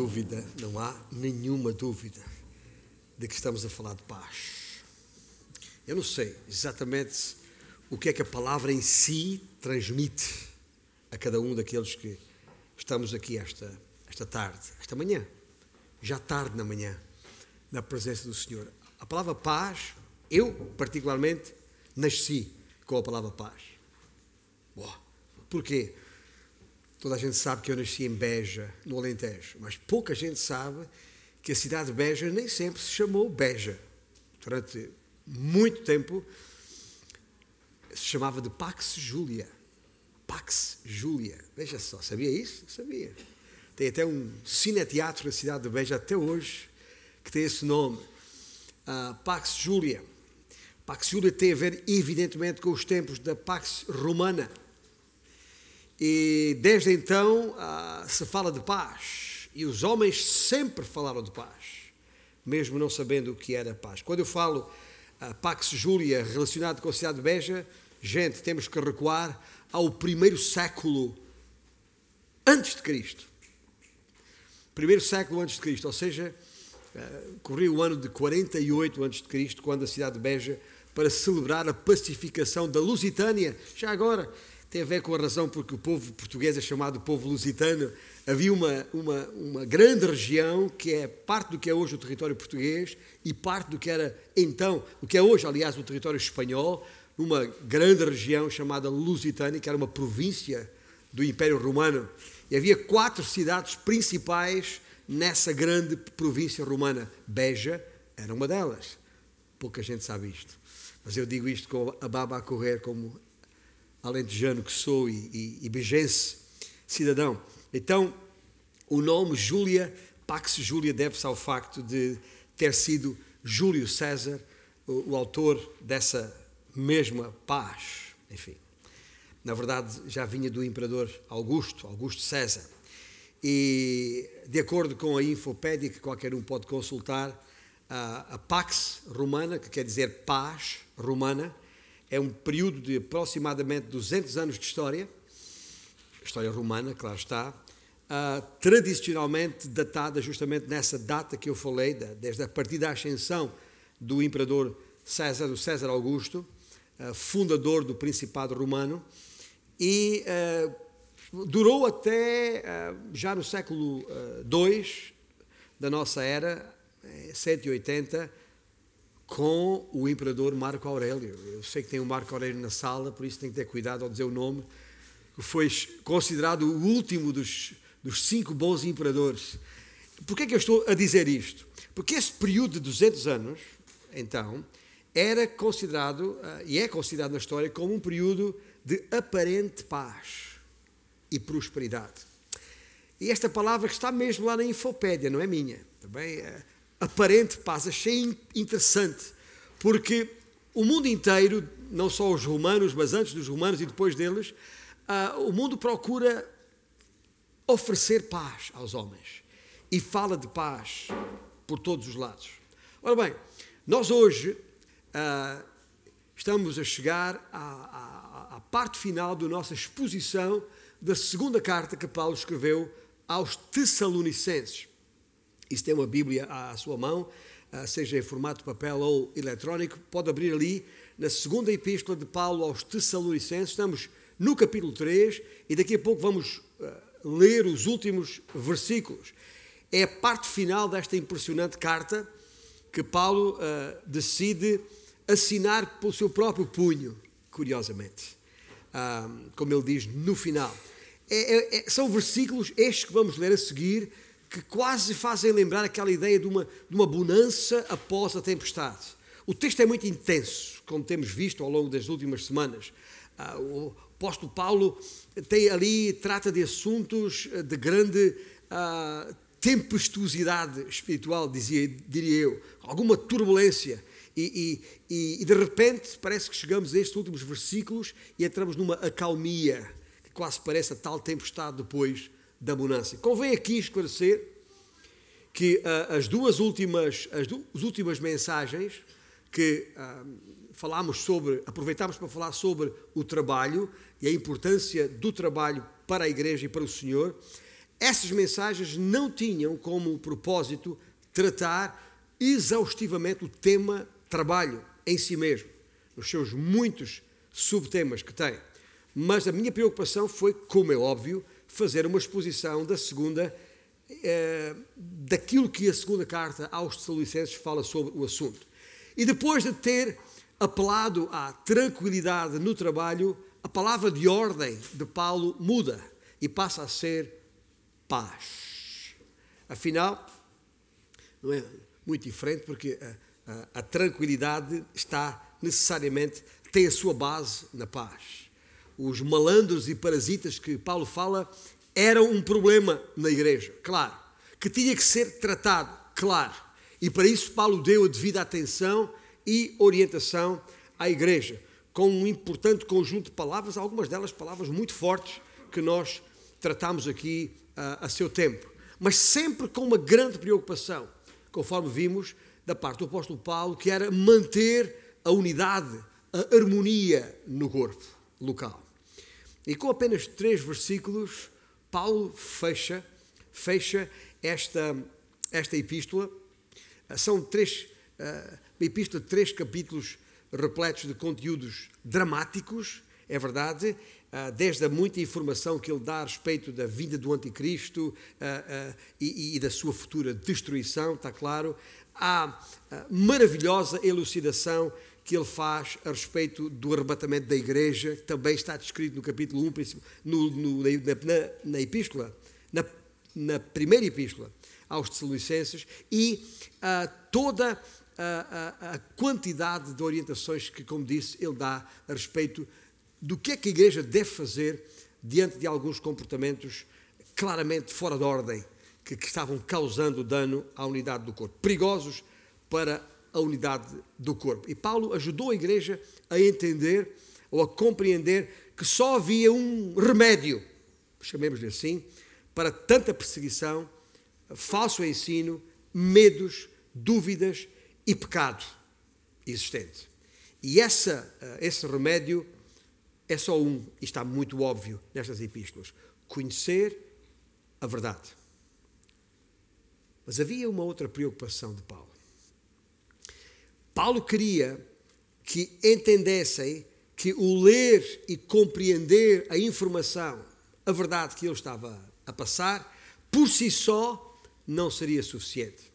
dúvida, não há nenhuma dúvida de que estamos a falar de paz. Eu não sei exatamente o que é que a palavra em si transmite a cada um daqueles que estamos aqui esta, esta tarde, esta manhã, já tarde na manhã, na presença do Senhor. A palavra paz, eu particularmente nasci com a palavra paz. Boa. Porquê? Toda a gente sabe que eu nasci em Beja, no Alentejo, mas pouca gente sabe que a cidade de Beja nem sempre se chamou Beja. Durante muito tempo se chamava de Pax Júlia. Pax Júlia. Veja só, sabia isso? Sabia. Tem até um cineteatro na cidade de Beja até hoje que tem esse nome. Uh, Pax Júlia. Pax Júlia tem a ver, evidentemente, com os tempos da Pax Romana e desde então ah, se fala de paz. E os homens sempre falaram de paz, mesmo não sabendo o que era paz. Quando eu falo ah, Pax Júlia relacionado com a cidade de Beja, gente, temos que recuar ao primeiro século antes de Cristo. Primeiro século antes de Cristo, ou seja, ah, corria o ano de 48 antes de Cristo, quando a cidade de Beja, para celebrar a pacificação da Lusitânia, já agora, tem a ver com a razão porque o povo português é chamado povo lusitano. Havia uma, uma, uma grande região que é parte do que é hoje o território português e parte do que era então, o que é hoje, aliás, o território espanhol, numa grande região chamada Lusitânia, que era uma província do Império Romano. E havia quatro cidades principais nessa grande província romana. Beja era uma delas. Pouca gente sabe isto. Mas eu digo isto com a baba a correr, como alentejano que sou e, e, e bejense cidadão. Então, o nome Júlia, Pax Júlia, deve-se ao facto de ter sido Júlio César, o, o autor dessa mesma paz. Enfim, na verdade já vinha do imperador Augusto, Augusto César. E, de acordo com a Infopédia, que qualquer um pode consultar, a, a Pax Romana, que quer dizer paz romana, é um período de aproximadamente 200 anos de história, história romana, claro está, uh, tradicionalmente datada justamente nessa data que eu falei, da, desde a partir da ascensão do imperador César, do César Augusto, uh, fundador do Principado Romano, e uh, durou até já no século II da nossa era, 180, com o imperador Marco Aurélio. Eu sei que tem o Marco Aurélio na sala, por isso tem que ter cuidado ao dizer o nome. Foi considerado o último dos, dos cinco bons imperadores. Por que é que eu estou a dizer isto? Porque esse período de 200 anos, então, era considerado, eh, e é considerado na história, como um período de aparente paz e prosperidade. E esta palavra está mesmo lá na Infopédia, não é minha. Também é, aparente paz. Achei interessante, porque o mundo inteiro, não só os romanos, mas antes dos romanos e depois deles, uh, o mundo procura oferecer paz aos homens e fala de paz por todos os lados. Ora bem, nós hoje uh, estamos a chegar à, à, à parte final da nossa exposição da segunda carta que Paulo escreveu aos Tessalonicenses e se tem uma Bíblia à sua mão, ah, seja em formato papel ou eletrónico, pode abrir ali na segunda epístola de Paulo aos Tessalonicenses. Estamos no capítulo 3 e daqui a pouco vamos ah, ler os últimos versículos. É a parte final desta impressionante carta que Paulo uh, decide assinar pelo seu próprio punho, curiosamente. Uh, como ele diz no final. É, é, é, são versículos estes que vamos ler a seguir que quase fazem lembrar aquela ideia de uma, de uma bonança após a tempestade. O texto é muito intenso, como temos visto ao longo das últimas semanas. Ah, o apóstolo Paulo tem ali, trata de assuntos de grande uh, tempestuosidade espiritual, dizia, diria eu, alguma turbulência. E, e, e, de repente parece que chegamos a estes últimos versículos e entramos numa acalmia, que quase parece a tal tempestade depois da bonança. Convém aqui esclarecer que uh, as duas últimas, as, du as últimas mensagens que uh, falámos sobre, aproveitámos para falar sobre o trabalho e a importância do trabalho para a igreja e para o Senhor, essas mensagens não tinham como propósito tratar exaustivamente o tema trabalho em si mesmo, nos seus muitos subtemas que tem. Mas a minha preocupação foi, como é óbvio, fazer uma exposição da segunda, eh, daquilo que a segunda carta aos Tessalonicenses fala sobre o assunto. E depois de ter apelado à tranquilidade no trabalho, a palavra de ordem de Paulo muda e passa a ser paz. Afinal, não é muito diferente, porque a, a, a tranquilidade está necessariamente, tem a sua base na paz. Os malandros e parasitas que Paulo fala eram um problema na igreja, claro, que tinha que ser tratado, claro. E para isso Paulo deu a devida atenção e orientação à igreja, com um importante conjunto de palavras, algumas delas palavras muito fortes que nós tratamos aqui uh, a seu tempo, mas sempre com uma grande preocupação, conforme vimos da parte do apóstolo Paulo, que era manter a unidade, a harmonia no corpo local. E com apenas três versículos, Paulo fecha, fecha esta, esta epístola. São três, uma epístola de três capítulos repletos de conteúdos dramáticos, é verdade, uh, desde a muita informação que ele dá a respeito da vinda do anticristo e, da sua futura destruição, está claro, há maravilhosa elucidação que ele faz a respeito do arrebatamento da igreja, que também está descrito no capítulo 1, no, no, na, na, epístola, na, na, primeira epístola aos Tessalonicenses, e uh, toda a, a, a, quantidade de orientações que, como disse, ele dá a respeito do que é que a igreja deve fazer diante de alguns comportamentos claramente fora de ordem, que, que estavam causando dano à unidade do corpo, perigosos para a unidade do corpo. E Paulo ajudou a igreja a entender ou a compreender que só havia um remédio, chamemos-lhe assim, para tanta perseguição, falso ensino, medos, dúvidas e pecado existente. E essa, eh, esse remédio é só um, e está muito óbvio nestas epístolas: conhecer a verdade. Mas havia uma outra preocupação de Paulo. Paulo queria que entendessem que o ler e compreender a informação, a verdade que ele estava a passar, por si só não seria suficiente.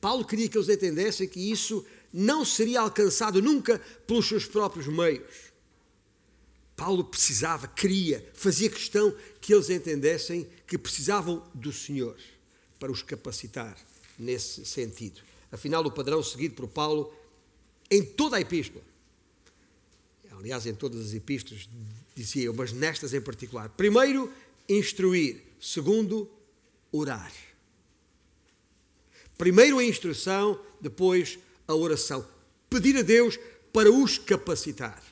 Paulo queria que eles entendessem que isso não seria alcançado nunca pelos seus próprios meios. Paulo precisava, queria, fazia questão que eles entendessem que precisavam do Senhor para os capacitar nesse sentido. Afinal, o padrão seguido por Paulo em toda a epístola, aliás, em todas as epístolas, dizia eu, mas nestas em particular. Primeiro, instruir. Segundo, orar. Primeiro a instrução, depois a oração. Pedir a Deus para os capacitar.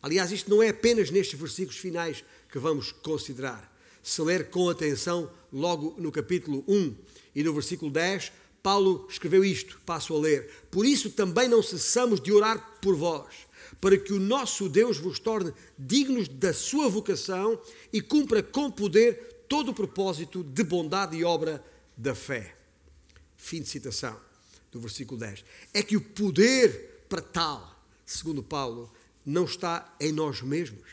Aliás, isto não é apenas nestes versículos finais que vamos considerar. Se ler com atenção, logo no capítulo 1 e no versículo 10, Paulo escreveu isto, passo a ler. Por isso também não cessamos de orar por vós, para que o nosso Deus vos torne dignos da sua vocação e cumpra com poder todo o propósito de bondade e obra da fé. Fim de citação do versículo 10. É que o poder para tal, segundo Paulo, não está em nós mesmos.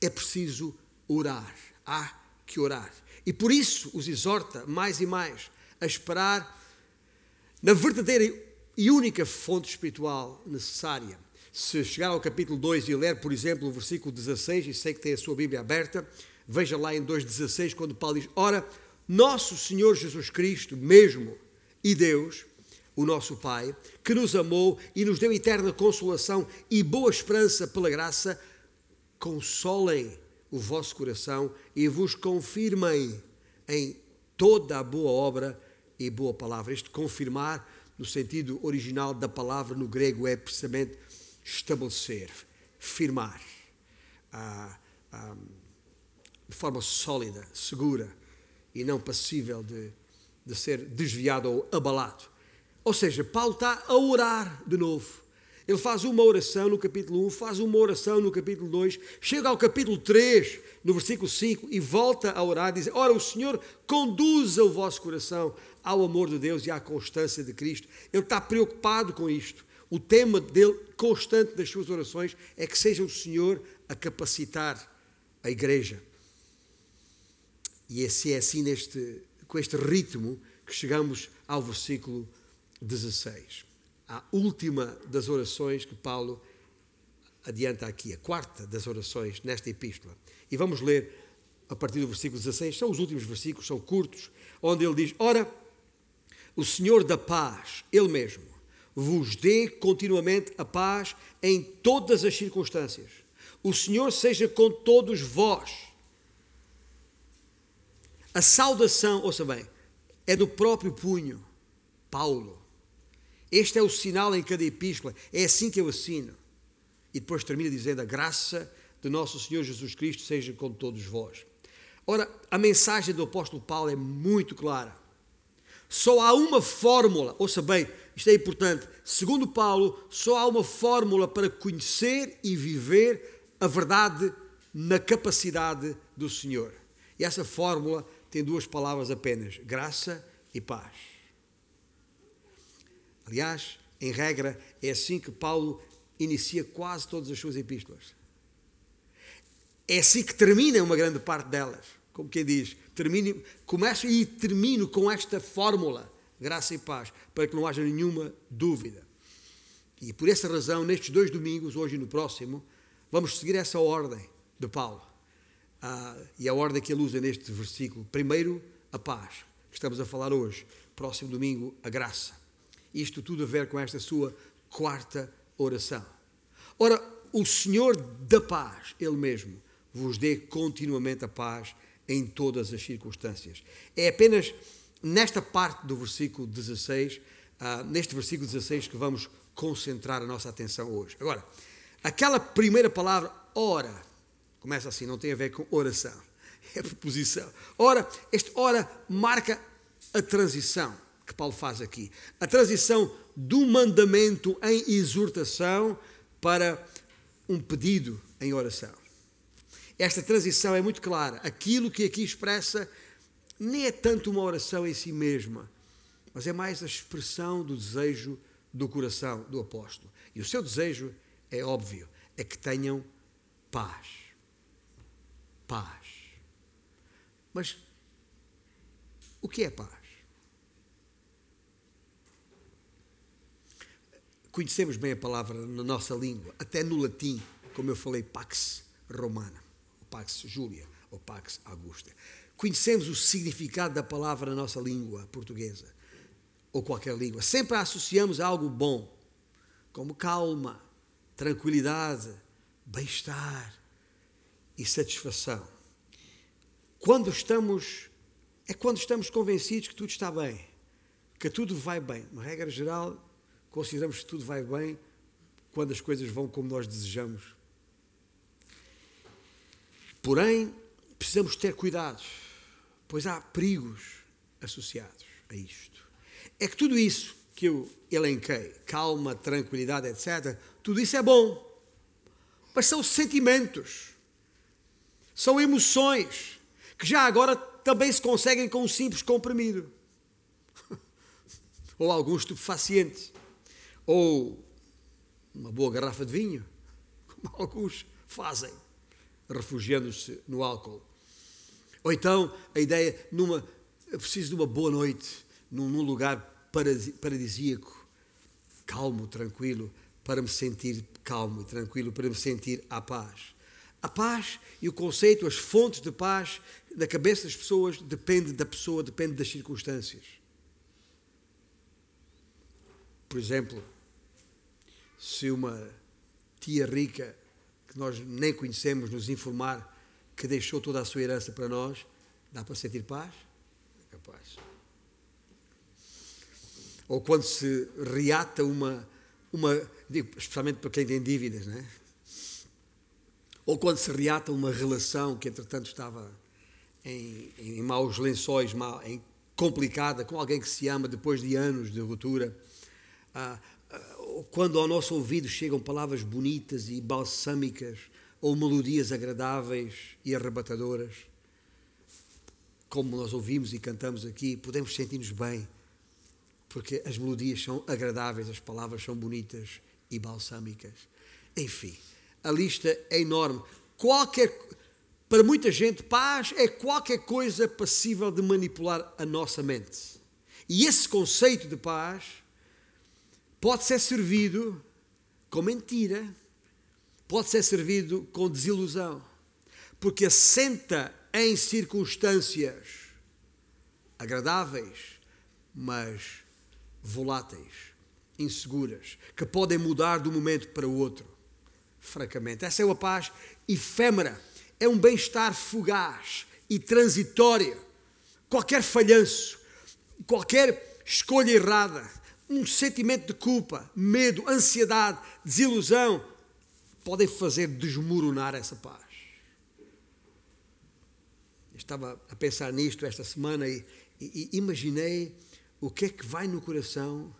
É preciso orar. Há que orar. E por isso os exorta mais e mais a esperar na verdadeira e única fonte espiritual necessária. Se chegar ao capítulo 2 e ler, por exemplo, o versículo 16, e sei que tem a sua Bíblia aberta, veja lá em 2,16, quando Paulo diz: Ora, nosso Senhor Jesus Cristo, mesmo, e Deus, o nosso Pai, que nos amou e nos deu eterna consolação e boa esperança pela graça, consolem o vosso coração e vos confirmem em toda a boa obra e boa palavra. Este confirmar, no sentido original da palavra no grego, é precisamente estabelecer, firmar, ah, ah, de forma sólida, segura e não passível de, de ser desviado ou abalado. Ou seja, Paulo está a orar de novo. Ele faz uma oração no capítulo 1, faz uma oração no capítulo 2, chega ao capítulo 3, no versículo 5, e volta a orar, diz: Ora, o Senhor conduza o vosso coração ao amor de Deus e à constância de Cristo. Ele está preocupado com isto. O tema dele, constante das suas orações, é que seja o Senhor a capacitar a igreja. E esse é assim neste, com este ritmo que chegamos ao versículo 16. A última das orações que Paulo adianta aqui, a quarta das orações nesta epístola. E vamos ler a partir do versículo 16, são os últimos versículos, são curtos, onde ele diz: Ora, o Senhor da paz, Ele mesmo, vos dê continuamente a paz em todas as circunstâncias. O Senhor seja com todos vós. A saudação, ouça bem, é do próprio punho, Paulo. Este é o sinal em cada epístola, é assim que eu assino. E depois termina dizendo: A graça de nosso Senhor Jesus Cristo seja com todos vós. Ora, a mensagem do apóstolo Paulo é muito clara. Só há uma fórmula, ouça bem, isto é importante. Segundo Paulo, só há uma fórmula para conhecer e viver a verdade na capacidade do Senhor. E essa fórmula tem duas palavras apenas: graça e paz. Aliás, em regra, é assim que Paulo inicia quase todas as suas epístolas. É assim que termina uma grande parte delas. Como quem diz, termine, começo e termino com esta fórmula, graça e paz, para que não haja nenhuma dúvida. E por essa razão, nestes dois domingos, hoje e no próximo, vamos seguir essa ordem de Paulo. Ah, e a ordem que ele usa neste versículo. Primeiro, a paz, que estamos a falar hoje. Próximo domingo, a graça. Isto tudo a ver com esta sua quarta oração. Ora, o Senhor da paz, Ele mesmo, vos dê continuamente a paz em todas as circunstâncias. É apenas nesta parte do versículo 16, uh, ah, neste versículo 16, que vamos concentrar a nossa atenção hoje. Agora, aquela primeira palavra, ora, começa assim, não tem a ver com oração, é preposição. Ora, este ora marca a transição que Paulo faz aqui. A transição do mandamento em exortação para um pedido em oração. Esta transição é muito clara. Aquilo que aqui expressa nem é tanto uma oração em si mesma, mas é mais a expressão do desejo do coração do apóstolo. E o seu desejo é óbvio, é que tenham paz. Paz. Mas o que é paz? Conhecemos bem a palavra na nossa língua, até no latim, como eu falei, pax romana. Pax Júlia ou Pax Augusta. Conhecemos o significado da palavra na nossa língua portuguesa ou qualquer língua. Sempre a associamos a algo bom, como calma, tranquilidade, bem-estar e satisfação. Quando estamos, é quando estamos convencidos que tudo está bem, que tudo vai bem. Uma regra geral, consideramos que tudo vai bem quando as coisas vão como nós desejamos Porém, precisamos ter cuidado, pois há perigos associados a isto. É que tudo isso que eu elenquei, calma, tranquilidade, etc., tudo isso é bom, mas são sentimentos, são emoções, que já agora também se conseguem com um simples comprimido, ou algum estupefaciente, ou uma boa garrafa de vinho, como alguns fazem refugiando-se no álcool. Ou então a ideia, numa, preciso de uma boa noite, num, num lugar paradisíaco, calmo, tranquilo, para me sentir calmo e tranquilo, para me sentir à paz. A paz e o conceito, as fontes de paz na cabeça das pessoas depende da pessoa, depende das circunstâncias. Por exemplo, se uma tia rica que nós nem conhecemos, nos informar que deixou toda a sua herança para nós, dá para sentir paz? É capaz. Ou quando se reata uma, uma especialmente para quem tem dívidas, não é? Ou quando se reata uma relação que entretanto estava em, em maus lençóis, mal, em, complicada, com alguém que se ama depois de anos de ruptura. Ah, quando ao nosso ouvido chegam palavras bonitas e balsâmicas ou melodias agradáveis e arrebatadoras, como nós ouvimos e cantamos aqui, podemos sentir-nos bem, porque as melodias são agradáveis, as palavras são bonitas e balsâmicas. Enfim, a lista é enorme. Qualquer, para muita gente, paz é qualquer coisa passível de manipular a nossa mente. E esse conceito de paz pode ser servido com mentira, pode ser servido com desilusão, porque assenta em circunstâncias agradáveis, mas voláteis, inseguras, que podem mudar de um momento para o outro. Francamente, essa é uma paz efêmera, é um bem-estar fugaz e transitório. Qualquer falhanço, qualquer escolha errada, um sentimento de culpa, medo, ansiedade, desilusão, podem fazer desmoronar essa paz. estava a pensar nisto esta semana e, e, e, imaginei o que é que vai no coração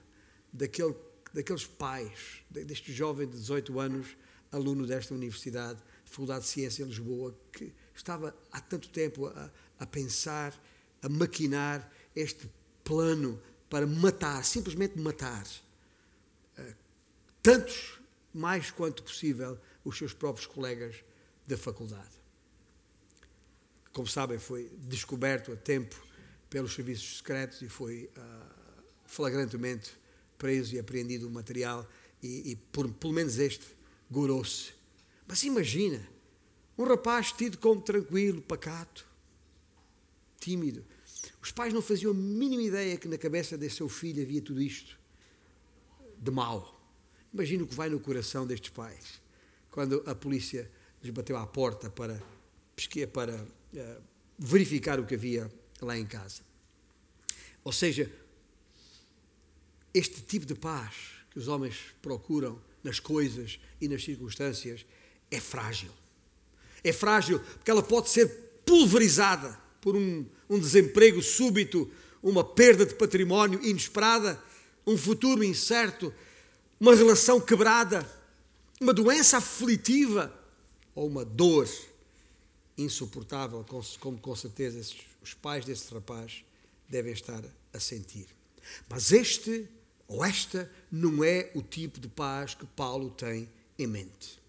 daquele, daqueles pais, deste jovem de 18 anos, aluno desta universidade, Faculdade de Ciência em Lisboa, que estava há tanto tempo a, a pensar, a maquinar este plano para matar, simplesmente matar, uh, tantos mais quanto possível os seus próprios colegas da faculdade. Como sabem, foi descoberto a tempo pelos serviços secretos e foi uh, flagrantemente preso e apreendido o material e, e por, pelo menos este gorou-se. Mas imagina, um rapaz tido como tranquilo, pacato, tímido, os pais não faziam a mínima ideia que na cabeça desse seu filho havia tudo isto de mal. Imagina o que vai no coração destes pais quando a polícia lhes bateu à porta para, para uh, verificar o que havia lá em casa. Ou seja, este tipo de paz que os homens procuram nas coisas e nas circunstâncias é frágil. É frágil porque ela pode ser pulverizada por um, um desemprego súbito, uma perda de património inesperada, um futuro incerto, uma relação quebrada, uma doença aflitiva ou uma dor insuportável, como com certeza os pais desse rapaz devem estar a sentir. Mas este ou esta não é o tipo de paz que Paulo tem em mente.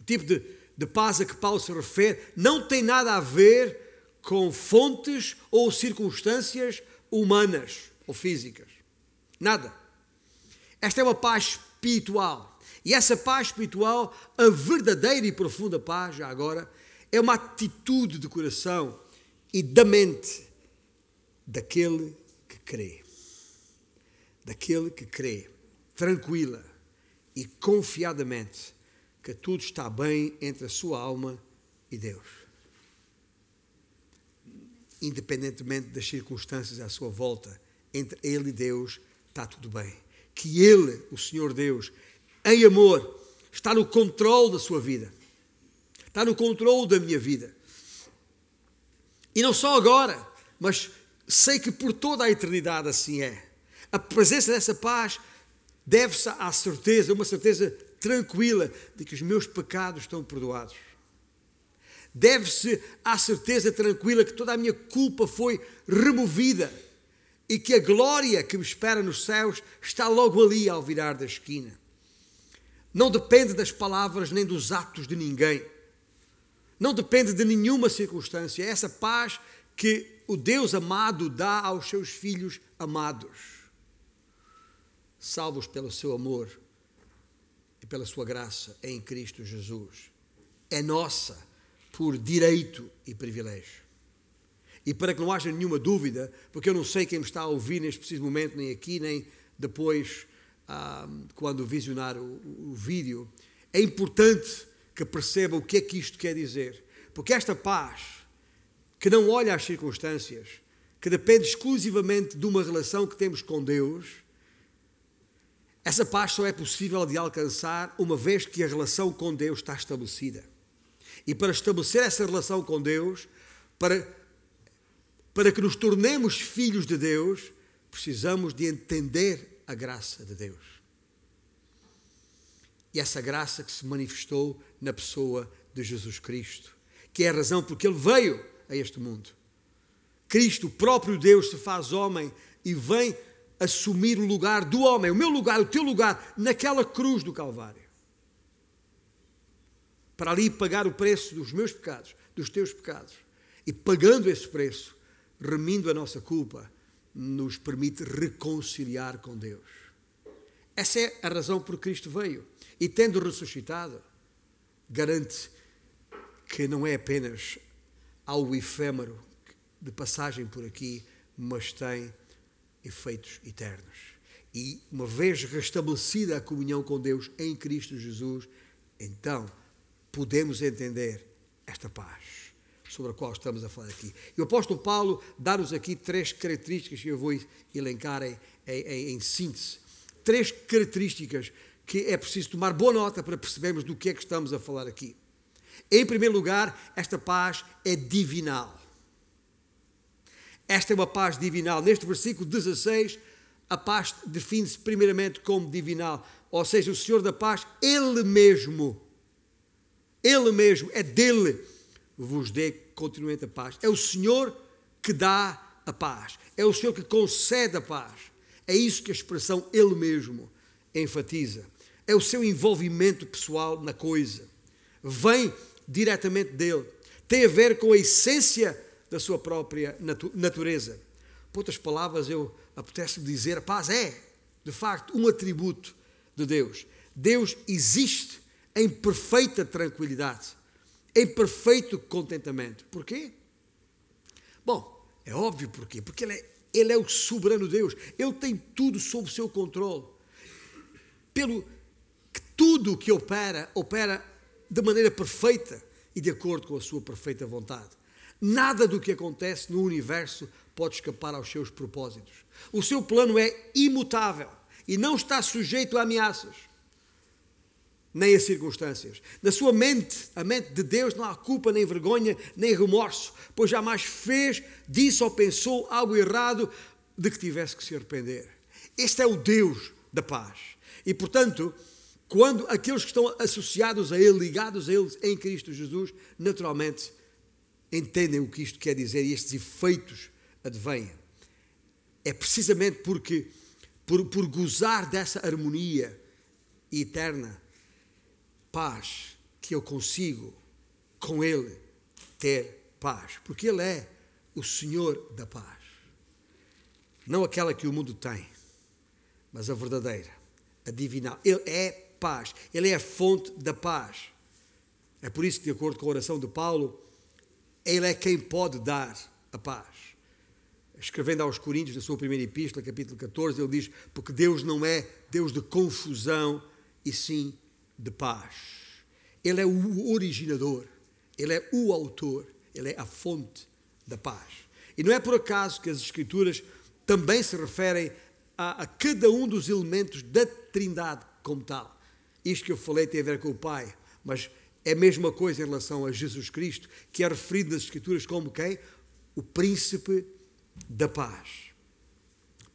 O tipo de, de paz a que Paulo se refere não tem nada a ver com fontes ou circunstâncias humanas ou físicas. Nada. Esta é uma paz espiritual. E essa paz espiritual, a verdadeira e profunda paz, já agora, é uma atitude de coração e da mente daquele que crê. Daquele que crê, tranquila e confiadamente que tudo está bem entre a sua alma e Deus independentemente das circunstâncias à sua volta, entre Ele e Deus está tudo bem. Que Ele, o Senhor Deus, em amor, está no controle da sua vida, está no controle da minha vida. E não só agora, mas sei que por toda a eternidade assim é. A presença dessa paz deve-se à certeza, uma certeza tranquila de que os meus pecados estão perdoados deve-se à certeza tranquila que toda a minha culpa foi removida e que a glória que me espera nos céus está logo ali ao virar da esquina. Não depende das palavras nem dos atos de ninguém. Não depende de nenhuma circunstância. É essa paz que o Deus amado dá aos seus filhos amados, salvos pelo seu amor e pela sua graça em Cristo Jesus. É nossa por direito e privilégio. E para que não haja nenhuma dúvida, porque eu não sei quem me está a ouvir neste preciso momento, nem aqui, nem depois, ah, quando visionar o, o vídeo, é importante que perceba o que é que isto quer dizer. Porque esta paz, que não olha às circunstâncias, que depende exclusivamente de uma relação que temos com Deus, essa paz só é possível de alcançar uma vez que a relação com Deus está estabelecida. E para estabelecer essa relação com Deus, para, para que nos tornemos filhos de Deus, precisamos de entender a graça de Deus. E essa graça que se manifestou na pessoa de Jesus Cristo, que é a razão porque ele veio a este mundo. Cristo, o próprio Deus, se faz homem e vem assumir o lugar do homem, o meu lugar, o teu lugar, naquela cruz do Calvário. Para ali pagar o preço dos meus pecados, dos teus pecados. E pagando esse preço, remindo a nossa culpa, nos permite reconciliar com Deus. Essa é a razão por que Cristo veio. E tendo ressuscitado, garante que não é apenas algo efêmero de passagem por aqui, mas tem efeitos eternos. E uma vez restabelecida a comunhão com Deus em Cristo Jesus, então podemos entender esta paz sobre a qual estamos a falar aqui. E o apóstolo Paulo dá-nos aqui três características que eu vou elencar em, em, em síntese. Três características que é preciso tomar boa nota para percebermos do que é que estamos a falar aqui. Em primeiro lugar, esta paz é divinal. Esta é uma paz divinal. Neste versículo 16, a paz define-se primeiramente como divinal, ou seja, o Senhor da paz, Ele mesmo, Ele mesmo, é dele, vos dê continuamente a paz. É o Senhor que dá a paz, é o Senhor que concede a paz. É isso que a expressão Ele mesmo enfatiza. É o seu envolvimento pessoal na coisa. Vem diretamente dele. Tem a ver com a essência da sua própria natureza. Por outras palavras, eu apetece dizer, a paz é, de facto, um atributo de Deus. Deus existe em perfeita tranquilidade, em perfeito contentamento. Porquê? Bom, é óbvio porquê. Porque ele é, ele é o soberano Deus. Ele tem tudo sob o seu controle. Pelo que tudo o que opera, opera de maneira perfeita e de acordo com a sua perfeita vontade. Nada do que acontece no universo pode escapar aos seus propósitos. O seu plano é imutável e não está sujeito a ameaças, nem a circunstâncias. Na sua mente, a mente de Deus, não há culpa, nem vergonha, nem remorso, pois jamais fez, disse ou pensou algo errado de que tivesse que se arrepender. Este é o Deus da paz. E, portanto, quando aqueles que estão associados a Ele, ligados a Ele em Cristo Jesus, naturalmente entendem o que isto quer dizer e estes efeitos advêm. É precisamente porque, por, por gozar dessa harmonia eterna, paz, que eu consigo com Ele ter paz. Porque Ele é o Senhor da paz. Não aquela que o mundo tem, mas a verdadeira, a divina. Ele é paz. Ele é a fonte da paz. É por isso que, de acordo com a oração de Paulo, ele é quem pode dar a paz. Escrevendo aos Coríntios, na sua primeira epístola, capítulo 14, ele diz: Porque Deus não é Deus de confusão, e sim de paz. Ele é o originador, ele é o autor, ele é a fonte da paz. E não é por acaso que as Escrituras também se referem a, a cada um dos elementos da Trindade como tal. Isto que eu falei tem a ver com o Pai, mas é a mesma coisa em relação a Jesus Cristo, que é referido nas Escrituras como quem? O príncipe da paz.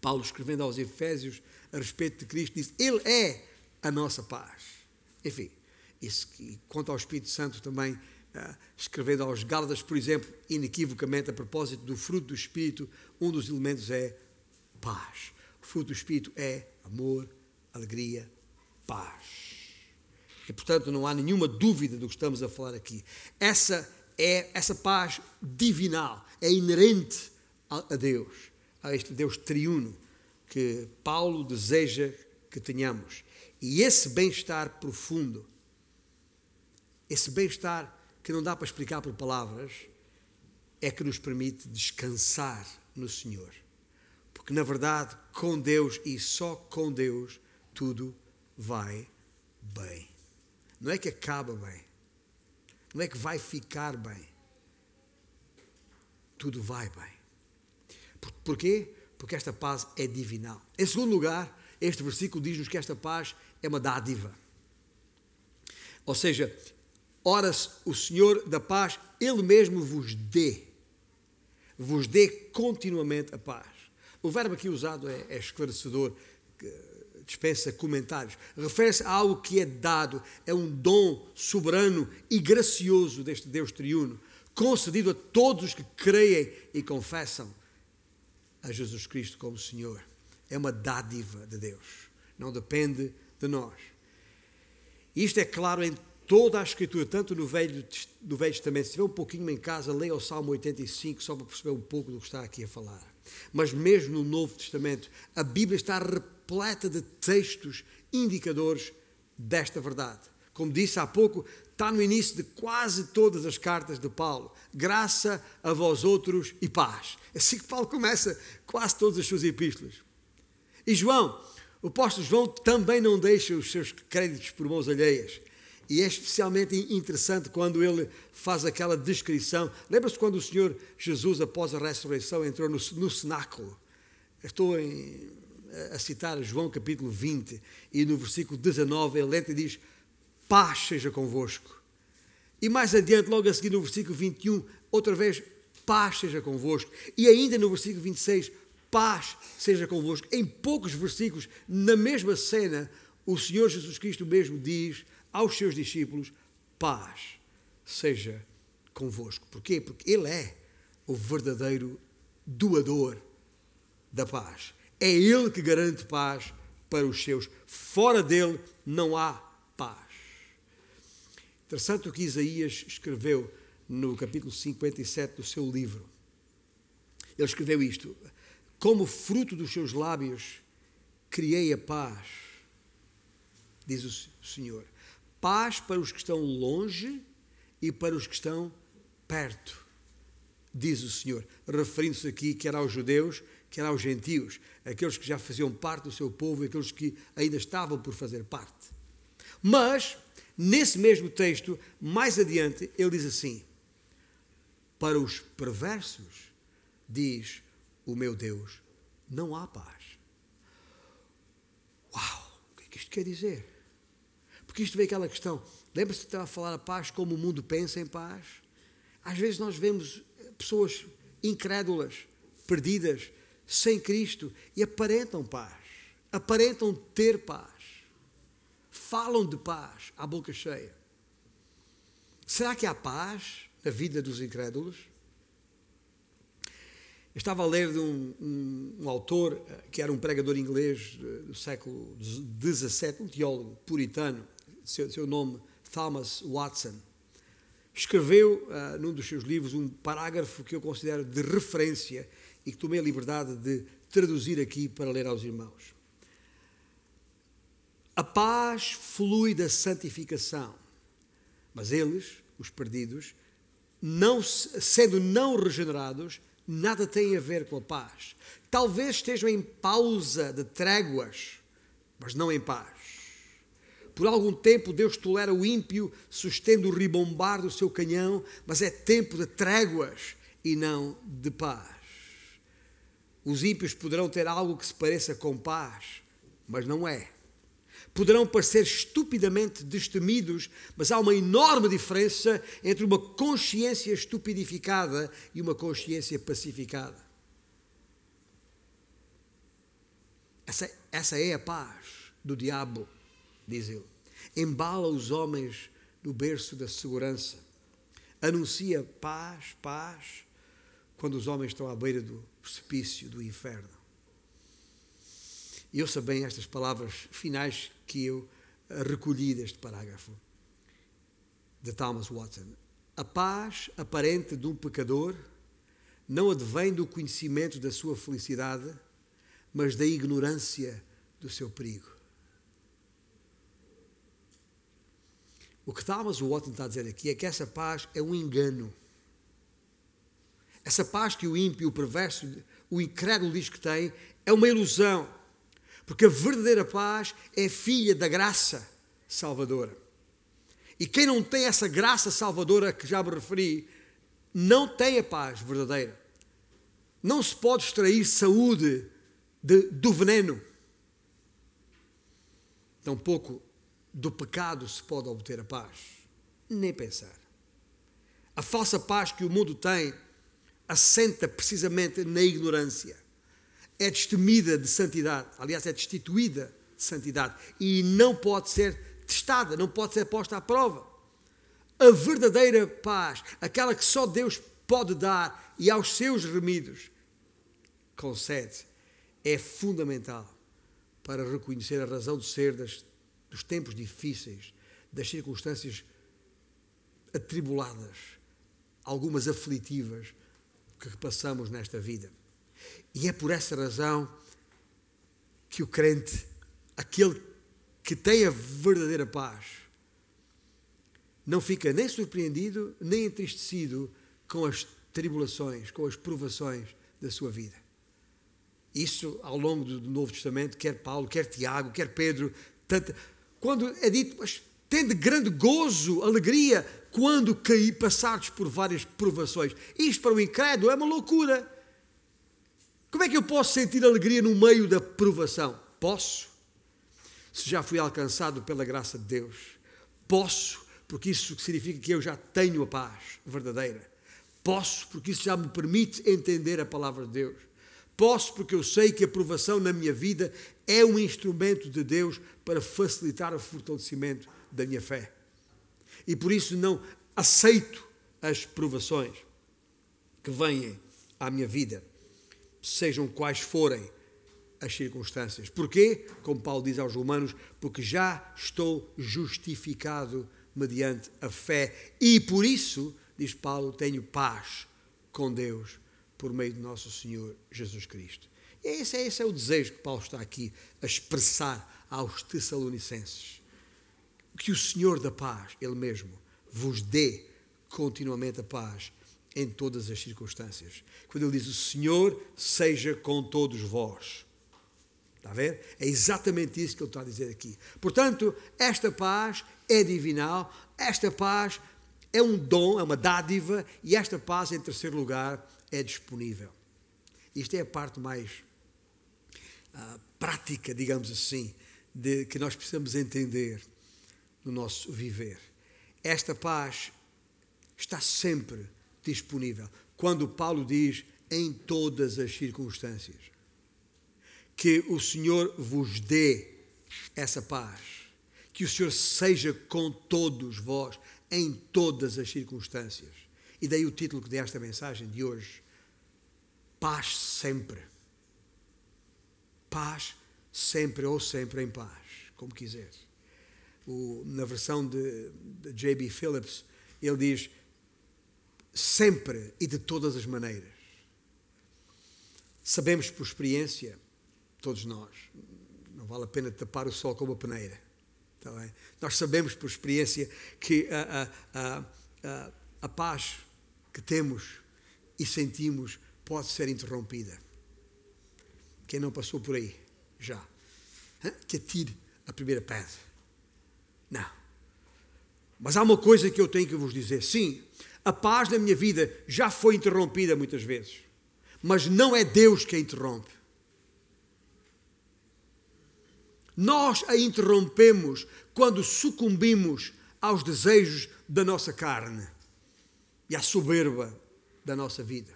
Paulo, escrevendo aos Efésios a respeito de Cristo, diz: Ele é a nossa paz. Enfim, isso, quanto ao Espírito Santo também, uh, escrevendo aos Gálatas, por exemplo, inequivocamente, a propósito do fruto do Espírito, um dos elementos é paz. O fruto do Espírito é amor, alegria, paz. E, portanto, não há nenhuma dúvida do que estamos a falar aqui. Essa é essa paz divinal, é inerente a, Deus, a este Deus triuno que Paulo deseja que tenhamos. E esse bem-estar profundo, esse bem-estar que não dá para explicar por palavras, é que nos permite descansar no Senhor. Porque, na verdade, com Deus e só com Deus, tudo vai bem. Não é que acaba bem. Não é que vai ficar bem. Tudo vai bem. Por, porquê? Porque esta paz é divinal. Em segundo lugar, este versículo diz-nos que esta paz é uma dádiva. Ou seja, ora o Senhor da paz, Ele mesmo vos dê, vos dê continuamente a paz. O verbo aqui usado é, é esclarecedor. dispensa comentários. Refere-se a algo que é dado, é um dom soberano e gracioso deste Deus triuno, concedido a todos os que creem e confessam a Jesus Cristo como Senhor. É uma dádiva de Deus, não depende de nós. Isto é claro em toda a Escritura, tanto no Velho, no Velho Testamento. Se tiver um pouquinho em casa, leia o Salmo 85, só para perceber um pouco do que está aqui a falar. Mas mesmo no Novo Testamento, a Bíblia está repleta de textos indicadores desta verdade. Como disse há pouco, está no início de quase todas as cartas de Paulo. Graça a vós outros e paz. É assim que Paulo começa quase todas as suas epístolas. E João, o apóstolo João também não deixa os seus créditos por mãos alheias. E é especialmente interessante quando ele faz aquela descrição. Lembra-se quando o Senhor Jesus, após a ressurreição, entrou no, no cenáculo? Estou em, a citar João capítulo 20 e no versículo 19 ele entra e diz: Paz seja convosco. E mais adiante, logo a seguir, no versículo 21, outra vez, paz seja convosco. E ainda no versículo 26, paz seja convosco. Em poucos versículos, na mesma cena, o Senhor Jesus Cristo mesmo diz aos seus discípulos: paz seja convosco. Porquê? Porque Ele é o verdadeiro doador da paz. É Ele que garante paz para os seus. Fora dele não há paz. Interessante o que Isaías escreveu no capítulo 57 do seu livro. Ele escreveu isto: Como fruto dos seus lábios criei a paz, diz o Senhor paz para os que estão longe e para os que estão perto, diz o Senhor, referindo-se aqui quer aos judeus, quer aos gentios, aqueles que já faziam parte do seu povo e aqueles que ainda estavam por fazer parte. Mas, nesse mesmo texto, mais adiante, ele diz assim: Para os perversos, diz o meu Deus, não há paz. Uau! O que é que isto quer dizer? Porque isto veio aquela questão. Lembra-se que estava a falar a paz como o mundo pensa em paz? Às vezes nós vemos pessoas incrédulas, perdidas, sem Cristo e aparentam paz, aparentam ter paz, falam de paz à boca cheia. Será que há paz na vida dos incrédulos? Estava a ler de um, um, um, autor eh, que era um pregador inglês eh, do século XVII, um teólogo puritano, seu, seu nome, Thomas Watson, escreveu uh, num dos seus livros um parágrafo que eu considero de referência e que tomei a liberdade de traduzir aqui para ler aos irmãos. A paz flui da santificação, mas eles, os perdidos, não, sendo não regenerados, nada têm a ver com a paz. Talvez estejam em pausa de tréguas, mas não em paz. Por algum tempo Deus tolera o ímpio, sustendo o ribombar do seu canhão, mas é tempo de tréguas e não de paz. Os ímpios poderão ter algo que se pareça com paz, mas não é. Poderão parecer estupidamente destemidos, mas há uma enorme diferença entre uma consciência estupidificada e uma consciência pacificada. Essa, essa é a paz do diabo diz ele. Embala os homens no berço da segurança. Anuncia paz, paz, quando os homens estão à beira do precipício do inferno. E ouça bem estas palavras finais que eu recolhi deste parágrafo de Thomas Watson. A paz aparente de um pecador não advém do conhecimento da sua felicidade, mas da ignorância do seu perigo. O que Thomas Watson está a dizer aqui é que essa paz é um engano. Essa paz que o ímpio, o perverso, o incrédulo diz que tem, é uma ilusão. Porque a verdadeira paz é filha da graça salvadora. E quem não tem essa graça salvadora que já me referi, não tem a paz verdadeira. Não se pode extrair saúde de, do veneno. Tampouco do pecado se pode obter a paz. Nem pensar. A falsa paz que o mundo tem assenta precisamente na ignorância. É destemida de santidade, aliás, é destituída de santidade e não pode ser testada, não pode ser posta à prova. A verdadeira paz, aquela que só Deus pode dar e aos seus remidos concede, é fundamental para reconhecer a razão de ser das, dos tempos difíceis, das circunstâncias atribuladas, algumas aflitivas que passamos nesta vida. E é por essa razão que o crente, aquele que tem a verdadeira paz, não fica nem surpreendido, nem entristecido com as tribulações, com as provações da sua vida. Isso ao longo do Novo Testamento, quer Paulo, quer Tiago, quer Pedro, tanto, quando é dito, mas tende grande gozo, alegria, quando caí, passados por várias provações. Isto para o incrédulo é uma loucura. Como é que eu posso sentir alegria no meio da provação? Posso, se já fui alcançado pela graça de Deus. Posso, porque isso significa que eu já tenho a paz verdadeira. Posso, porque isso já me permite entender a palavra de Deus. Posso, porque eu sei que a provação na minha vida é um instrumento de Deus para facilitar o fortalecimento da minha fé. E por isso não aceito as provações que vêm à minha vida, sejam quais forem as circunstâncias. Porquê? Como Paulo diz aos Romanos, porque já estou justificado mediante a fé e por isso, diz Paulo, tenho paz com Deus por meio de nosso Senhor Jesus Cristo. E esse, esse é o desejo que Paulo está aqui a expressar aos Tessalonicenses. Que o Senhor da paz, Ele mesmo, vos dê continuamente a paz em todas as circunstâncias. Quando ele diz o Senhor seja com todos vós. Está a ver? É exatamente isso que ele está a dizer aqui. Portanto, esta paz é divinal, esta paz é um dom, é uma dádiva, e esta paz, em terceiro lugar, é disponível. Isto é a parte mais uh, prática, digamos assim, de que nós precisamos entender no nosso viver. Esta paz está sempre disponível. Quando Paulo diz em todas as circunstâncias, que o Senhor vos dê essa paz, que o Senhor seja com todos vós em todas as circunstâncias. E daí o título que desta mensagem de hoje: Paz sempre. Paz sempre ou sempre em paz, como quiser. O, na versão de, de J.B. Phillips, ele diz sempre e de todas as maneiras. Sabemos por experiência, todos nós, não vale a pena tapar o sol com uma peneira. Bem? Nós sabemos por experiência que a, a, a, a paz que temos e sentimos pode ser interrompida. Quem não passou por aí já, que atire a primeira pedra. Não. Mas há uma coisa que eu tenho que vos dizer: sim, a paz na minha vida já foi interrompida muitas vezes, mas não é Deus que a interrompe. Nós a interrompemos quando sucumbimos aos desejos da nossa carne e à soberba da nossa vida.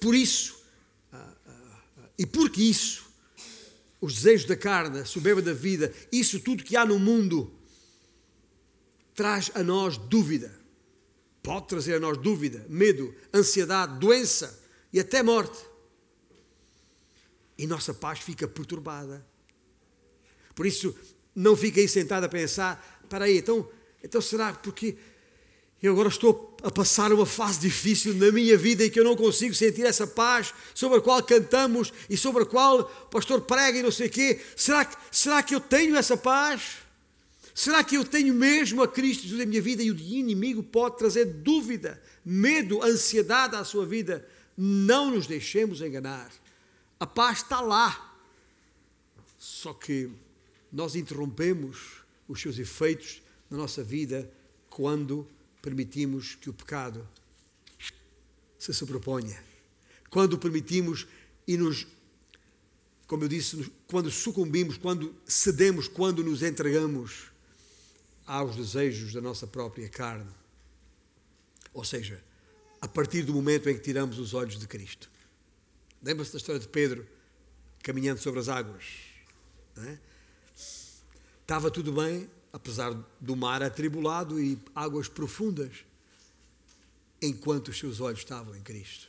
Por isso, ah, ah, e porque isso, os desejos da carne, a soberba da vida, isso tudo que há no mundo, traz a nós dúvida. Pode trazer a nós dúvida, medo, ansiedade, doença e até morte. E nossa paz fica perturbada. Por isso, não fique aí sentado a pensar: para aí, então, então será porque eu agora estou a passar uma fase difícil na minha vida e que eu não consigo sentir essa paz sobre a qual cantamos e sobre a qual o pastor prega e não sei o quê. Será que, será que eu tenho essa paz? Será que eu tenho mesmo a Cristo Jesus na minha vida e o inimigo pode trazer dúvida, medo, ansiedade à sua vida? Não nos deixemos enganar. A paz está lá. Só que nós interrompemos os seus efeitos na nossa vida quando permitimos que o pecado se sobreponha. Quando permitimos e nos, como eu disse, quando sucumbimos, quando cedemos, quando nos entregamos aos desejos da nossa própria carne. Ou seja, a partir do momento em que tiramos os olhos de Cristo. Lembra-se da história de Pedro caminhando sobre as águas? É? Estava tudo bem, apesar do mar atribulado e águas profundas, enquanto os seus olhos estavam em Cristo.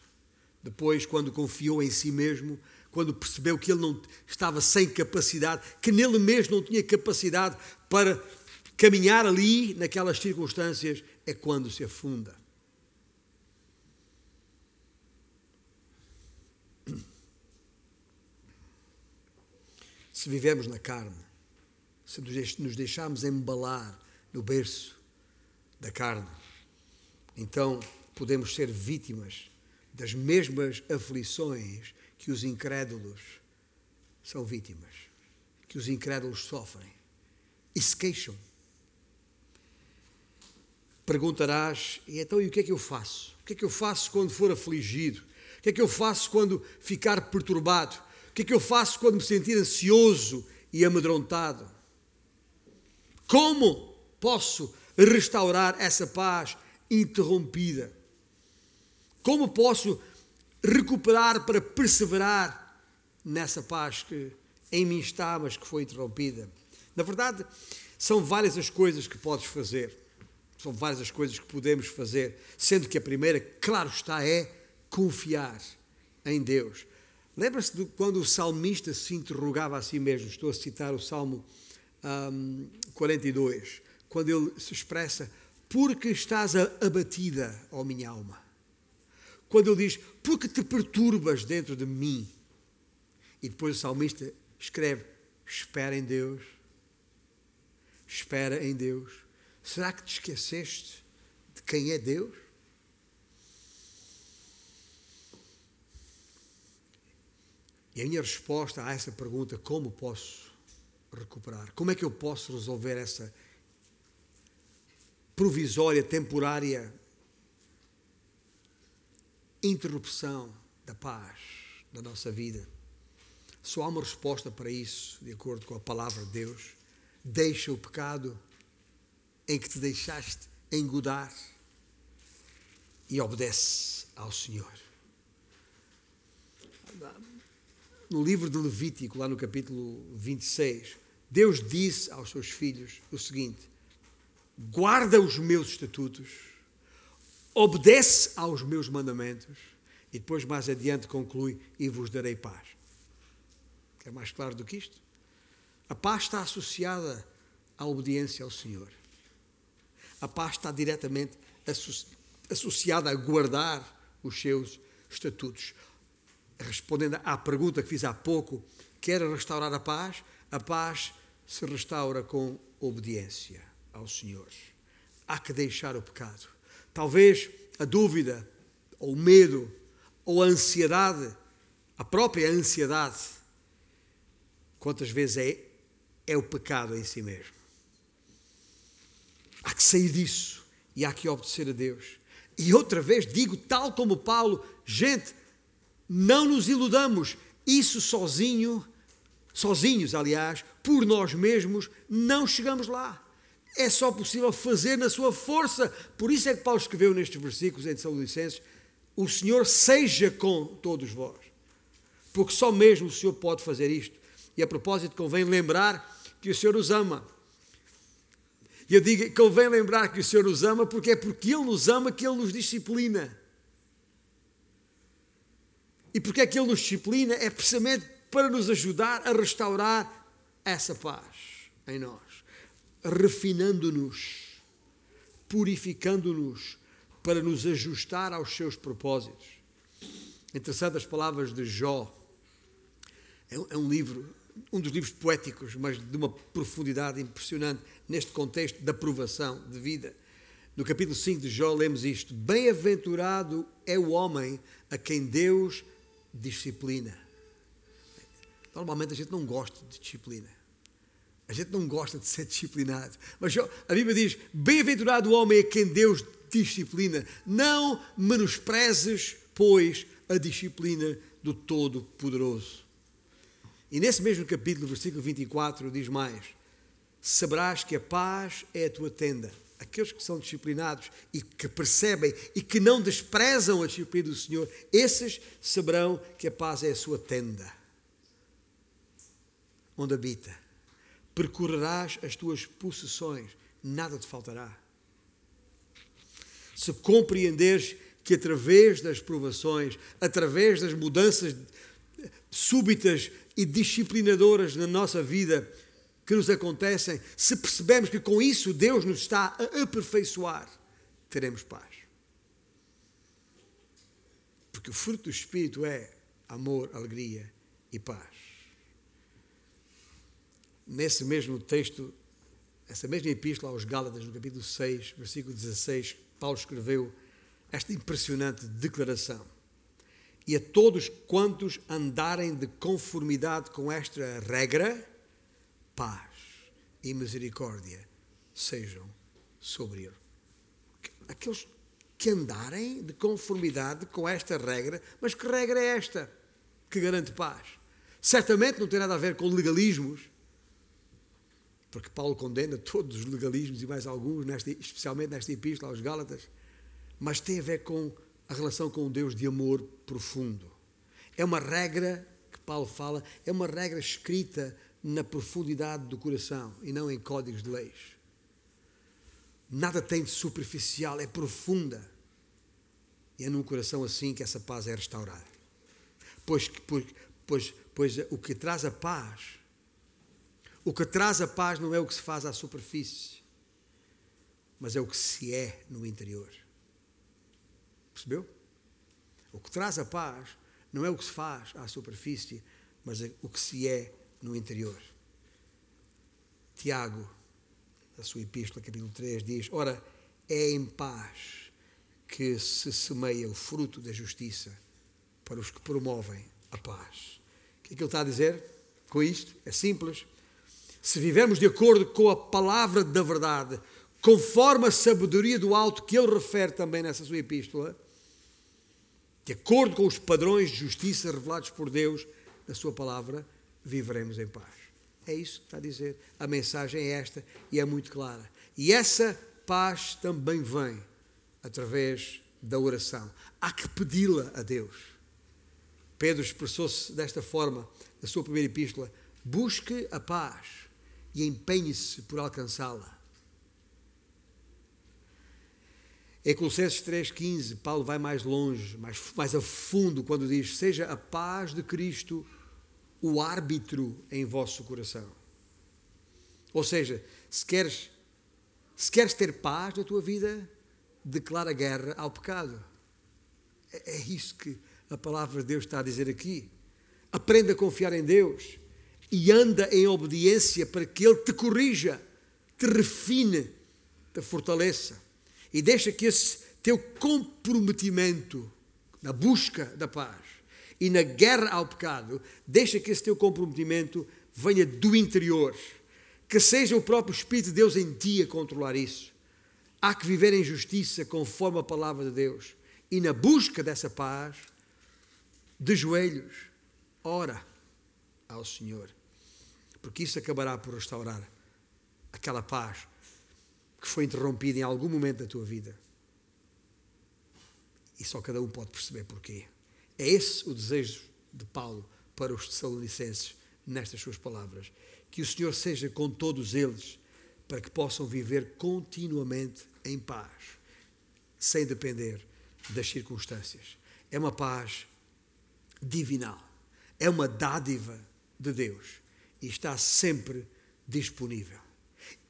Depois, quando confiou em si mesmo, quando percebeu que ele não estava sem capacidade, que nele mesmo não tinha capacidade para caminhar ali, naquelas circunstâncias, é quando se afunda. Se vivemos na carne, se nos deixarmos embalar no berço da carne, então podemos ser vítimas das mesmas aflições que os incrédulos são vítimas, que os incrédulos sofrem e se queixam. Perguntarás, e então e o que é que eu faço? O que é que eu faço quando for afligido? O que é que eu faço quando ficar perturbado? O que é que eu faço quando me sentir ansioso e amedrontado? Como posso restaurar essa paz interrompida? Como posso recuperar para perseverar nessa paz que em mim está, mas que foi interrompida? Na verdade, são várias as coisas que podes fazer. São várias as coisas que podemos fazer, sendo que a primeira, claro está, é confiar em Deus. Lembra-se de quando o salmista se interrogava a si mesmo? Estou a citar o Salmo um, 42, quando ele se expressa: Porque estás abatida, ó minha alma? quando ele diz: Porque te perturbas dentro de mim? E depois o salmista escreve: Espera em Deus. Espera em Deus. Será que te esqueceste de quem é Deus? E a minha resposta a essa pergunta, como posso recuperar? Como é que eu posso resolver essa provisória, temporária interrupção da paz da nossa vida. Só há uma resposta para isso, de acordo com a palavra de Deus. Deixa o pecado em que te deixaste engodar e obedece ao Senhor. No livro de Levítico, lá no capítulo 26, Deus disse aos seus filhos o seguinte: guarda os meus estatutos obedece aos meus mandamentos e depois mais adiante conclui e vos darei paz. É mais claro do que isto? A paz está associada à obediência ao Senhor. A paz está diretamente associada a guardar os seus estatutos. Respondendo à pergunta que fiz há pouco, quer restaurar a paz? A paz se restaura com obediência ao Senhor. Há que deixar o pecado Talvez a dúvida, ou o medo, ou a ansiedade, a própria ansiedade, quantas vezes é, é o pecado em si mesmo. Há que sair disso e há que obedecer a Deus. E outra vez digo, tal como Paulo, gente, não nos iludamos, isso sozinho, sozinhos, aliás, por nós mesmos, não chegamos lá é só possível fazer na sua força. Por isso é que Paulo escreveu nestes versículos em São Licenses: O Senhor seja com todos vós. Porque só mesmo o Senhor pode fazer isto. E a propósito, convém lembrar que o Senhor os ama. E eu digo, convém lembrar que o Senhor nos ama, porque é porque Ele nos ama que Ele nos disciplina. E porque é que Ele nos disciplina? É precisamente para nos ajudar a restaurar essa paz em nós refinando-nos, purificando-nos para nos ajustar aos seus propósitos. Interessante as palavras de Jó. É um livro, um dos livros poéticos, mas de uma profundidade impressionante neste contexto da provação de vida. No capítulo 5 de Jó lemos isto: Bem-aventurado é o homem a quem Deus disciplina. Normalmente a gente não gosta de disciplina. A gente não gosta de ser disciplinado. Mas a Bíblia diz: Bem-aventurado o homem a quem Deus disciplina. Não menosprezes, pois, a disciplina do Todo-Poderoso. E nesse mesmo capítulo, versículo 24, diz mais: Saberás que a paz é a tua tenda. aqueles que são disciplinados e que percebem e que não desprezam a disciplina do Senhor, esses saberão que a paz é a sua tenda, onde habita. Percorrerás as tuas possessões, nada te faltará. Se compreenderes que através das provações, através das mudanças súbitas e disciplinadoras na nossa vida, que nos acontecem, se percebemos que com isso Deus nos está a aperfeiçoar, teremos paz. Porque o fruto do Espírito é amor, alegria e paz. Nesse mesmo texto, essa mesma epístola aos Gálatas, no capítulo 6, versículo 16, Paulo escreveu esta impressionante declaração. E a todos quantos andarem de conformidade com esta regra, paz e misericórdia sejam sobre ele. Aqueles que andarem de conformidade com esta regra, mas que regra é esta que garante paz? Certamente não tem nada a ver com legalismos, porque Paulo condena todos os legalismos e mais alguns, nesta, especialmente nesta epístola aos Gálatas, mas tem a ver com a relação com um Deus de amor profundo. É uma regra que Paulo fala, é uma regra escrita na profundidade do coração e não em códigos de leis. Nada tem de superficial, é profunda. E é num coração assim que essa paz é restaurada. Pois, pois, pois, pois o que traz a paz, o que traz a paz não é o que se faz à superfície, mas é o que se é no interior. Percebeu? O que traz a paz não é o que se faz à superfície, mas é o que se é no interior. Tiago, na sua epístola, capítulo 3, diz: Ora, é em paz que se semeia o fruto da justiça para os que promovem a paz. O que é que ele está a dizer com isto? É simples. Se vivermos de acordo com a palavra da verdade, conforme a sabedoria do alto que ele refere também nessa sua epístola, de acordo com os padrões de justiça revelados por Deus na sua palavra, viveremos em paz. É isso que está a dizer. A mensagem é esta e é muito clara. E essa paz também vem através da oração. Há que pedi-la a Deus. Pedro expressou-se desta forma na sua primeira epístola: busque a paz e empenhe-se por alcançá-la. Em Colossenses 3,15, Paulo vai mais longe, mais, mais a fundo, quando diz: Seja a paz de Cristo o árbitro em vosso coração. Ou seja, se queres, se queres ter paz na tua vida, declara guerra ao pecado. É, é isso que a palavra de Deus está a dizer aqui. Aprenda a confiar em Deus e anda em obediência para que Ele te corrija, te refine, te fortaleça e deixa que esse teu comprometimento na busca da paz e na guerra ao pecado, deixa que esse teu comprometimento venha do interior, que seja o próprio Espírito de Deus em ti a controlar isso. Há que viver em justiça conforme a palavra de Deus e na busca dessa paz, de joelhos, ora ao Senhor, porque isso acabará por restaurar aquela paz que foi interrompida em algum momento da tua vida. E só cada um pode perceber porquê. É esse o desejo de Paulo para os Tessalonicenses nestas suas palavras. Que o Senhor seja com todos eles, para que possam viver continuamente em paz, sem depender das circunstâncias. É uma paz divinal, é uma dádiva de Deus e está sempre disponível.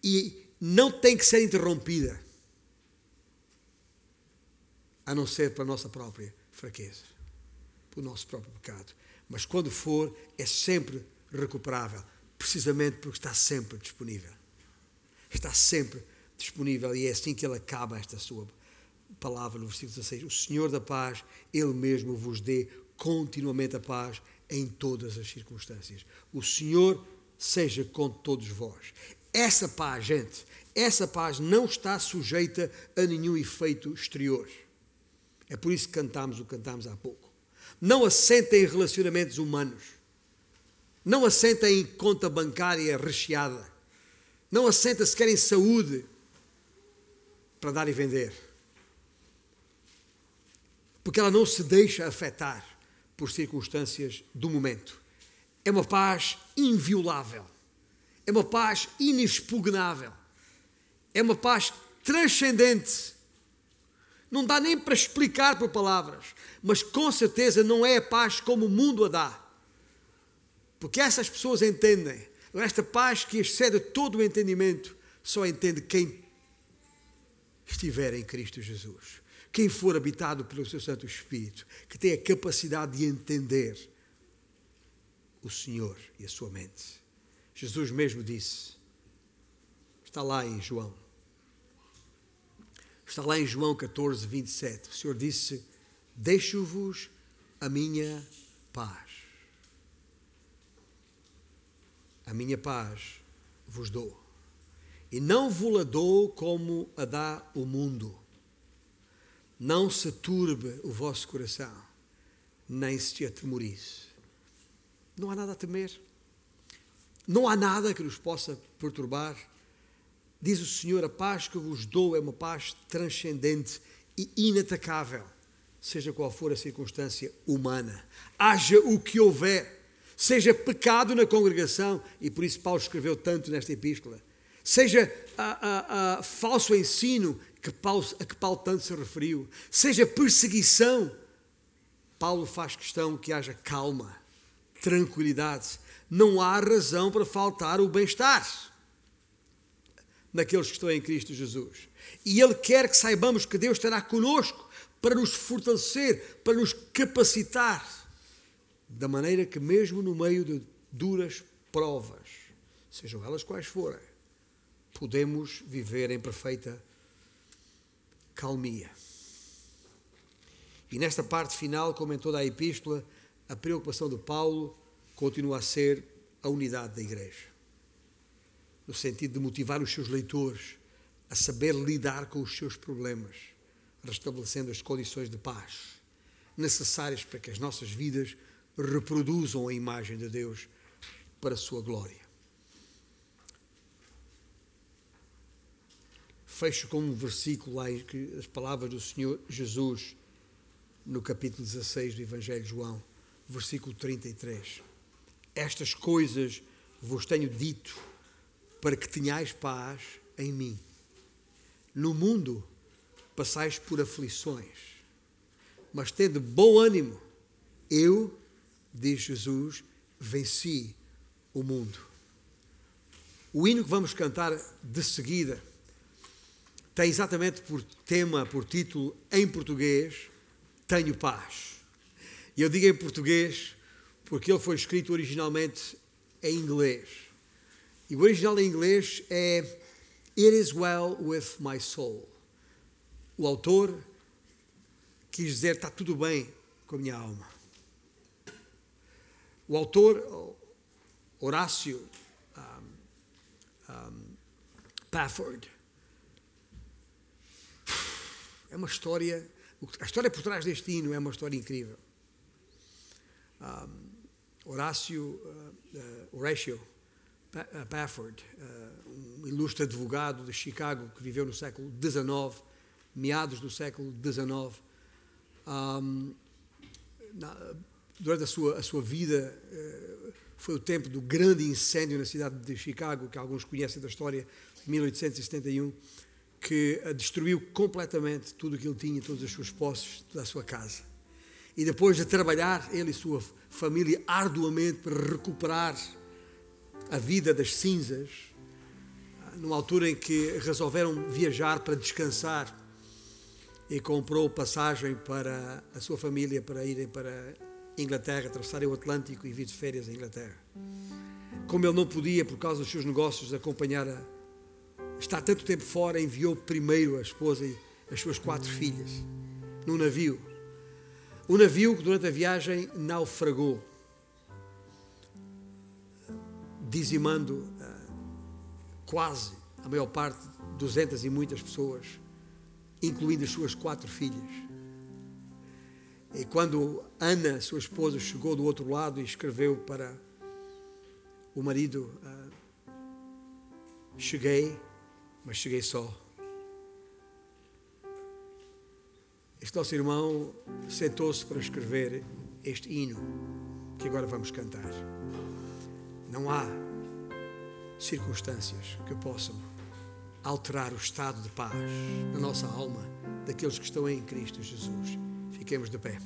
E não tem que ser interrompida, a não ser para a nossa própria fraqueza pelo nosso próprio pecado. Mas quando for, é sempre recuperável, precisamente porque está sempre disponível. Está sempre disponível e é assim que ele acaba esta sua palavra no versículo 16. O Senhor da paz, Ele mesmo vos dê continuamente a paz em todas as circunstâncias. O Senhor seja com todos vós. Essa paz, gente, essa paz não está sujeita a nenhum efeito exterior. É por isso que cantamos o que cantamos há pouco não assenta em relacionamentos humanos, não assenta em conta bancária recheada, não assenta sequer em saúde, para dar e vender. Porque ela não se deixa afetar por circunstâncias do momento. É uma paz inviolável. É uma paz inexpugnável. É uma paz transcendente. Não dá nem para explicar por palavras, mas com certeza não é a paz como o mundo a dá. Porque essas pessoas entendem. Esta paz que excede todo o entendimento só entende quem estiver em Cristo Jesus. Quem for habitado pelo seu Santo Espírito, que tem a capacidade de entender o Senhor e a sua mente. Jesus mesmo disse, está lá em João, está lá em João 14, 27. O Senhor disse: Deixo-vos a minha paz. A minha paz vos dou. E não vos-la dou como a dá o mundo. Não se turbe o vosso coração, nem se atemorize. Não há nada a temer. Não há nada que nos possa perturbar. Diz o Senhor: a paz que vos dou é uma paz transcendente e inatacável, seja qual for a circunstância humana. Haja o que houver, seja pecado na congregação, e por isso Paulo escreveu tanto nesta epístola, seja a, a, a falso ensino que Paulo, a que Paulo tanto se referiu, seja perseguição, Paulo faz questão que haja calma, tranquilidade. Não há razão para faltar o bem-estar naqueles que estão em Cristo Jesus. E Ele quer que saibamos que Deus estará conosco para nos fortalecer, para nos capacitar, da maneira que, mesmo no meio de duras provas, sejam elas quais forem, podemos viver em perfeita calmia. E nesta parte final, como em toda a epístola, a preocupação de Paulo continua a ser a unidade da igreja no sentido de motivar os seus leitores a saber lidar com os seus problemas, restabelecendo as condições de paz necessárias para que as nossas vidas reproduzam a imagem de Deus para a sua glória. Fecho com um versículo lá que as palavras do Senhor Jesus no capítulo 16 do Evangelho de João, versículo 33. Estas coisas vos tenho dito para que tenhais paz em mim. No mundo passais por aflições, mas tendo bom ânimo, eu, diz Jesus, venci o mundo. O hino que vamos cantar de seguida tem exatamente por tema, por título, em português, Tenho Paz. E eu digo em português porque ele foi escrito originalmente em inglês. E o original em inglês é It is well with my soul. O autor quis dizer está tudo bem com a minha alma. O autor, Horácio um, um, Pafford, é uma história, a história por trás deste hino é uma história incrível. Um, Horácio, uh, uh, Pafford, uh, um ilustre advogado de Chicago que viveu no século XIX, meados do século XIX. Durante a sua, a sua vida, uh, foi o tempo do grande incêndio na cidade de Chicago, que alguns conhecem da história, de 1871, que destruiu completamente tudo o que ele tinha, todas as suas posses, toda a sua casa. E depois de trabalhar, ele e sua família arduamente para recuperar a vida das cinzas, numa altura em que resolveram viajar para descansar e comprou passagem para a sua família para irem para Inglaterra, atravessarem o Atlântico e vir de férias à Inglaterra. Como ele não podia, por causa dos seus negócios, acompanhar a. estar tanto tempo fora, enviou primeiro a esposa e as suas quatro filhas num navio. O navio que durante a viagem naufragou dizimando uh, quase a maior parte, duzentas e muitas pessoas, incluindo as suas quatro filhas. E quando Ana, sua esposa, chegou do outro lado e escreveu para o marido: uh, Cheguei, mas cheguei só. Este nosso irmão sentou-se para escrever este hino que agora vamos cantar. Não há circunstâncias que possam alterar o estado de paz na nossa alma daqueles que estão em Cristo Jesus. Fiquemos de pé.